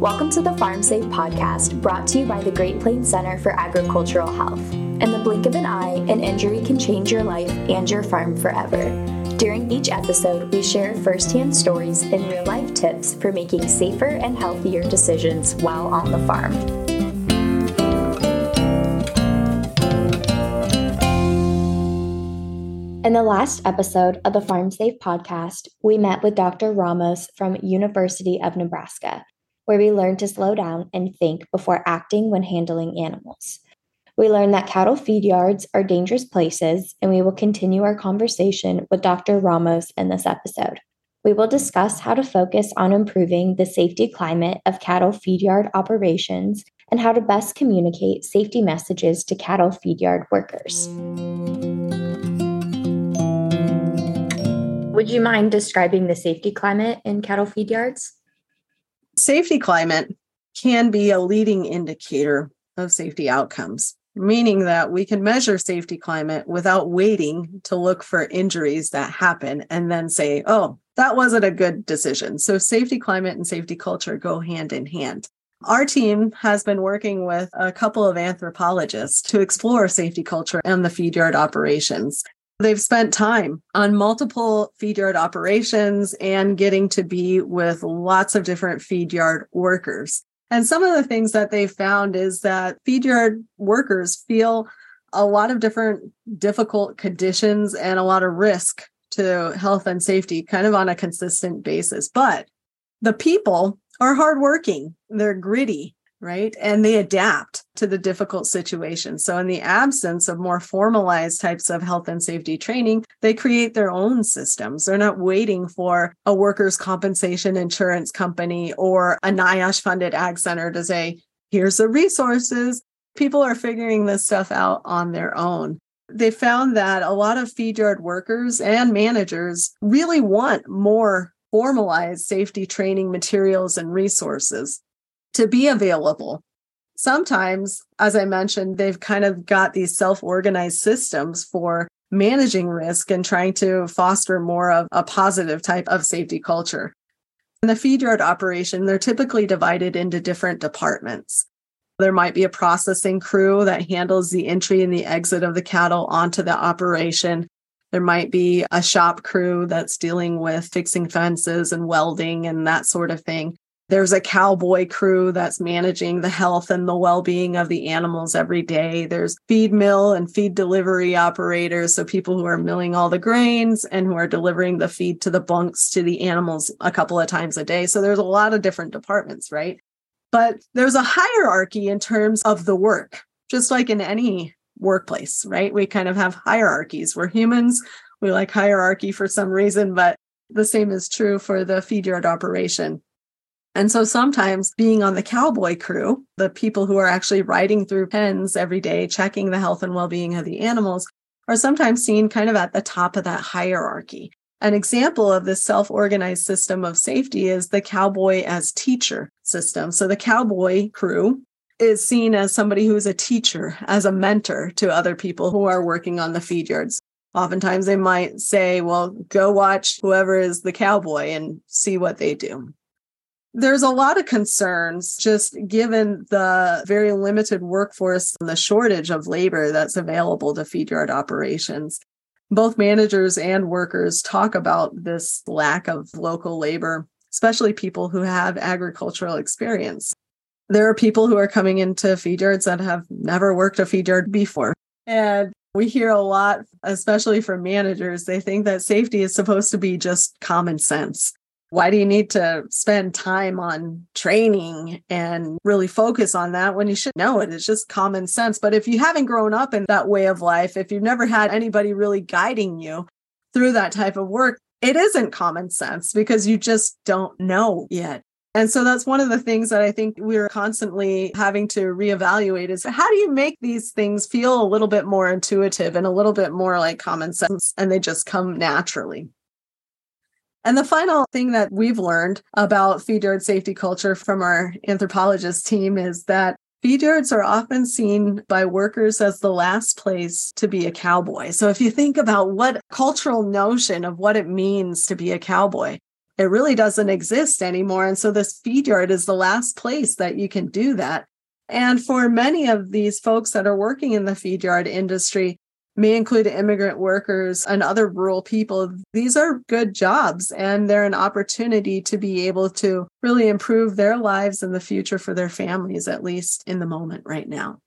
Welcome to the Farm Safe podcast, brought to you by the Great Plains Center for Agricultural Health. In the blink of an eye, an injury can change your life and your farm forever. During each episode, we share firsthand stories and real life tips for making safer and healthier decisions while on the farm. In the last episode of the Farm Safe podcast, we met with Dr. Ramos from University of Nebraska, where we learned to slow down and think before acting when handling animals. We learned that cattle feed yards are dangerous places, and we will continue our conversation with Dr. Ramos in this episode. We will discuss how to focus on improving the safety climate of cattle feed yard operations and how to best communicate safety messages to cattle feed yard workers. Would you mind describing the safety climate in cattle feed yards? Safety climate can be a leading indicator of safety outcomes, meaning that we can measure safety climate without waiting to look for injuries that happen and then say, oh, that wasn't a good decision. So, safety climate and safety culture go hand in hand. Our team has been working with a couple of anthropologists to explore safety culture and the feed yard operations. They've spent time on multiple feed yard operations and getting to be with lots of different feed yard workers. And some of the things that they found is that feed yard workers feel a lot of different difficult conditions and a lot of risk to health and safety kind of on a consistent basis. But the people are hardworking, they're gritty, right? And they adapt to the difficult situation. So, in the absence of more formalized types of health and safety training, they create their own systems. They're not waiting for a workers' compensation insurance company or a NIOSH funded ag center to say, here's the resources. People are figuring this stuff out on their own. They found that a lot of feed yard workers and managers really want more formalized safety training materials and resources to be available. Sometimes, as I mentioned, they've kind of got these self organized systems for managing risk and trying to foster more of a positive type of safety culture. In the feed yard operation, they're typically divided into different departments. There might be a processing crew that handles the entry and the exit of the cattle onto the operation. There might be a shop crew that's dealing with fixing fences and welding and that sort of thing. There's a cowboy crew that's managing the health and the well being of the animals every day. There's feed mill and feed delivery operators. So people who are milling all the grains and who are delivering the feed to the bunks to the animals a couple of times a day. So there's a lot of different departments, right? But there's a hierarchy in terms of the work, just like in any workplace, right? We kind of have hierarchies. We're humans. We like hierarchy for some reason, but the same is true for the feed yard operation. And so sometimes being on the cowboy crew, the people who are actually riding through pens every day, checking the health and well being of the animals, are sometimes seen kind of at the top of that hierarchy. An example of this self organized system of safety is the cowboy as teacher system. So the cowboy crew is seen as somebody who is a teacher, as a mentor to other people who are working on the feed yards. Oftentimes they might say, well, go watch whoever is the cowboy and see what they do. There's a lot of concerns just given the very limited workforce and the shortage of labor that's available to feed yard operations. Both managers and workers talk about this lack of local labor, especially people who have agricultural experience. There are people who are coming into feed yards that have never worked a feed yard before. And we hear a lot, especially from managers, they think that safety is supposed to be just common sense why do you need to spend time on training and really focus on that when you should know it? It's just common sense. But if you haven't grown up in that way of life, if you've never had anybody really guiding you through that type of work, it isn't common sense because you just don't know yet. And so that's one of the things that I think we're constantly having to reevaluate is how do you make these things feel a little bit more intuitive and a little bit more like common sense and they just come naturally? And the final thing that we've learned about feed safety culture from our anthropologist team is that feed are often seen by workers as the last place to be a cowboy. So if you think about what cultural notion of what it means to be a cowboy, it really doesn't exist anymore. And so this feed yard is the last place that you can do that. And for many of these folks that are working in the feed yard industry, may include immigrant workers and other rural people. These are good jobs and they're an opportunity to be able to really improve their lives in the future for their families, at least in the moment right now.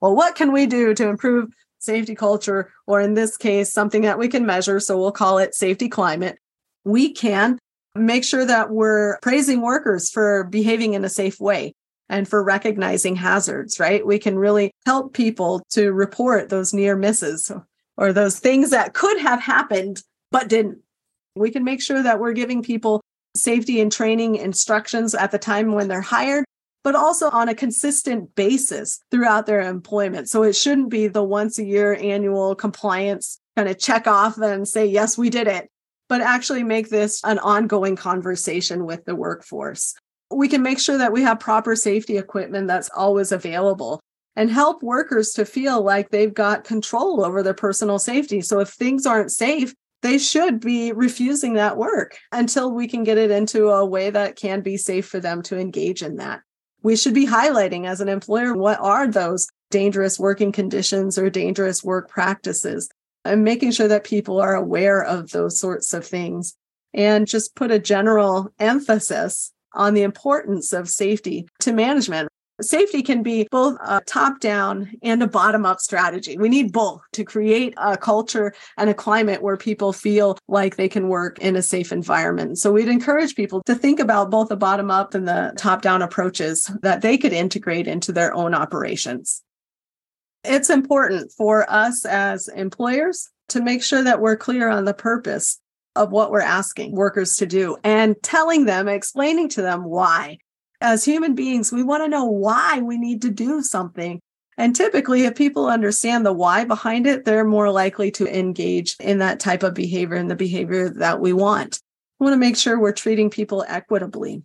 Well, what can we do to improve safety culture, or in this case, something that we can measure? So we'll call it safety climate. We can make sure that we're praising workers for behaving in a safe way and for recognizing hazards, right? We can really help people to report those near misses or those things that could have happened but didn't. We can make sure that we're giving people safety and training instructions at the time when they're hired, but also on a consistent basis throughout their employment. So it shouldn't be the once a year annual compliance kind of check off and say, yes, we did it, but actually make this an ongoing conversation with the workforce we can make sure that we have proper safety equipment that's always available and help workers to feel like they've got control over their personal safety. So if things aren't safe, they should be refusing that work until we can get it into a way that can be safe for them to engage in that. We should be highlighting as an employer what are those dangerous working conditions or dangerous work practices and making sure that people are aware of those sorts of things and just put a general emphasis on the importance of safety to management. Safety can be both a top down and a bottom up strategy. We need both to create a culture and a climate where people feel like they can work in a safe environment. So we'd encourage people to think about both the bottom up and the top down approaches that they could integrate into their own operations. It's important for us as employers to make sure that we're clear on the purpose of what we're asking workers to do and telling them, explaining to them why. As human beings, we want to know why we need to do something. And typically, if people understand the why behind it, they're more likely to engage in that type of behavior and the behavior that we want. We want to make sure we're treating people equitably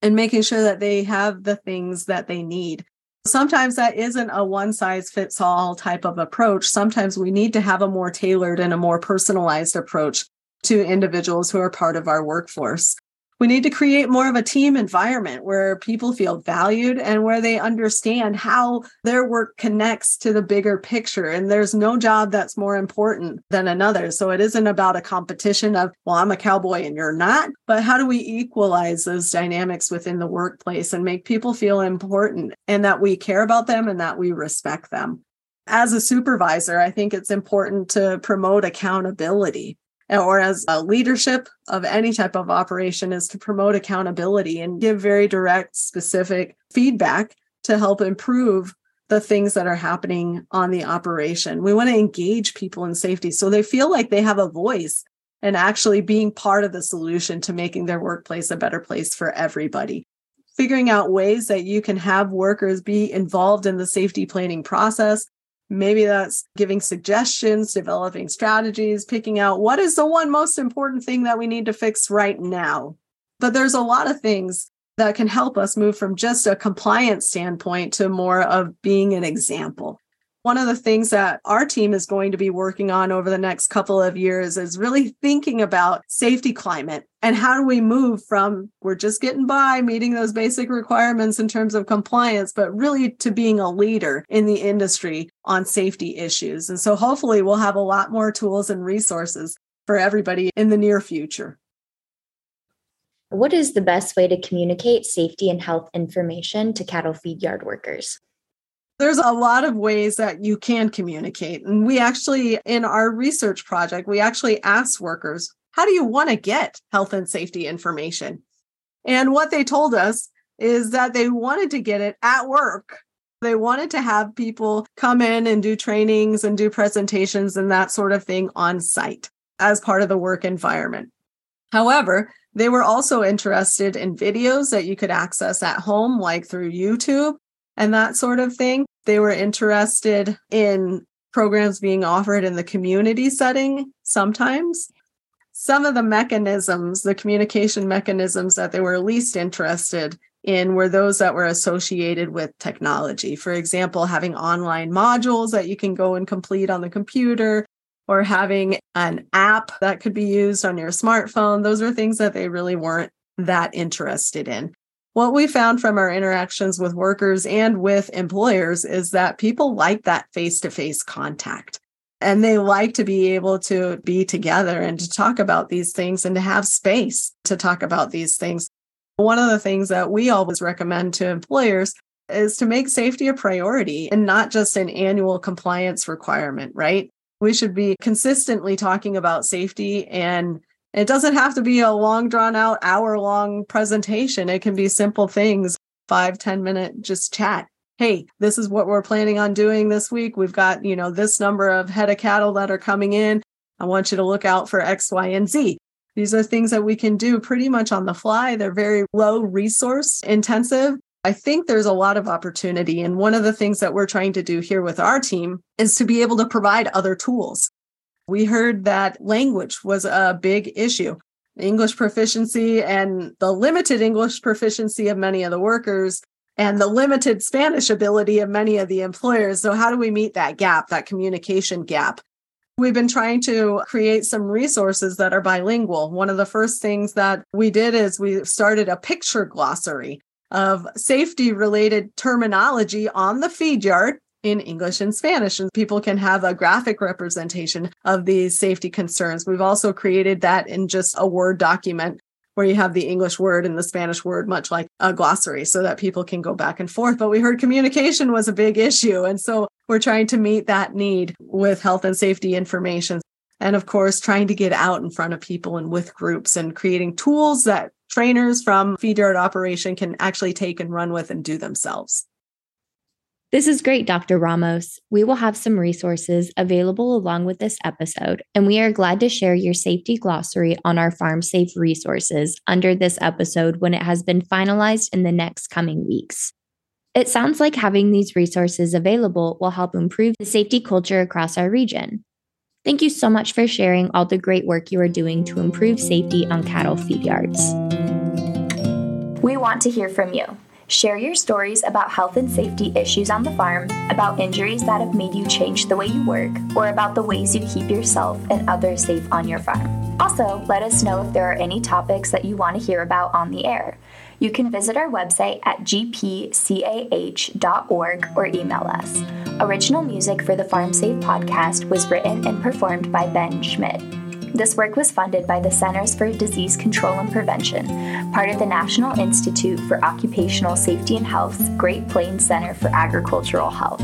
and making sure that they have the things that they need. Sometimes that isn't a one size fits all type of approach. Sometimes we need to have a more tailored and a more personalized approach to individuals who are part of our workforce. We need to create more of a team environment where people feel valued and where they understand how their work connects to the bigger picture. And there's no job that's more important than another. So it isn't about a competition of, well, I'm a cowboy and you're not, but how do we equalize those dynamics within the workplace and make people feel important and that we care about them and that we respect them? As a supervisor, I think it's important to promote accountability or as a leadership of any type of operation is to promote accountability and give very direct, specific feedback to help improve the things that are happening on the operation. We want to engage people in safety so they feel like they have a voice and actually being part of the solution to making their workplace a better place for everybody. Figuring out ways that you can have workers be involved in the safety planning process Maybe that's giving suggestions, developing strategies, picking out what is the one most important thing that we need to fix right now. But there's a lot of things that can help us move from just a compliance standpoint to more of being an example. One of the things that our team is going to be working on over the next couple of years is really thinking about safety climate and how do we move from we're just getting by meeting those basic requirements in terms of compliance, but really to being a leader in the industry on safety issues. And so hopefully we'll have a lot more tools and resources for everybody in the near future. What is the best way to communicate safety and health information to cattle feed yard workers? There's a lot of ways that you can communicate. And we actually, in our research project, we actually asked workers, how do you want to get health and safety information? And what they told us is that they wanted to get it at work. They wanted to have people come in and do trainings and do presentations and that sort of thing on site as part of the work environment. However, they were also interested in videos that you could access at home, like through YouTube and that sort of thing. They were interested in programs being offered in the community setting sometimes. Some of the mechanisms, the communication mechanisms that they were least interested in were those that were associated with technology. For example, having online modules that you can go and complete on the computer, or having an app that could be used on your smartphone. Those are things that they really weren't that interested in. What we found from our interactions with workers and with employers is that people like that face to face contact and they like to be able to be together and to talk about these things and to have space to talk about these things. One of the things that we always recommend to employers is to make safety a priority and not just an annual compliance requirement, right? We should be consistently talking about safety and it doesn't have to be a long drawn out hour long presentation. It can be simple things, five ten minute just chat. Hey, this is what we're planning on doing this week. We've got, you know, this number of head of cattle that are coming in. I want you to look out for X, Y, and Z. These are things that we can do pretty much on the fly. They're very low resource intensive. I think there's a lot of opportunity. And one of the things that we're trying to do here with our team is to be able to provide other tools. We heard that language was a big issue. English proficiency and the limited English proficiency of many of the workers and the limited Spanish ability of many of the employers. So, how do we meet that gap, that communication gap? We've been trying to create some resources that are bilingual. One of the first things that we did is we started a picture glossary of safety related terminology on the feed yard in English and Spanish, and people can have a graphic representation of these safety concerns. We've also created that in just a Word document where you have the English word and the Spanish word, much like a glossary, so that people can go back and forth. But we heard communication was a big issue. And so we're trying to meet that need with health and safety information. And of course, trying to get out in front of people and with groups and creating tools that trainers from feed operation can actually take and run with and do themselves. This is great, Dr. Ramos. We will have some resources available along with this episode, and we are glad to share your safety glossary on our Farm Safe resources under this episode when it has been finalized in the next coming weeks. It sounds like having these resources available will help improve the safety culture across our region. Thank you so much for sharing all the great work you are doing to improve safety on cattle feed yards. We want to hear from you. Share your stories about health and safety issues on the farm, about injuries that have made you change the way you work, or about the ways you keep yourself and others safe on your farm. Also, let us know if there are any topics that you want to hear about on the air. You can visit our website at gpcah.org or email us. Original music for the Farm Safe podcast was written and performed by Ben Schmidt. This work was funded by the Centers for Disease Control and Prevention, part of the National Institute for Occupational Safety and Health's Great Plains Center for Agricultural Health.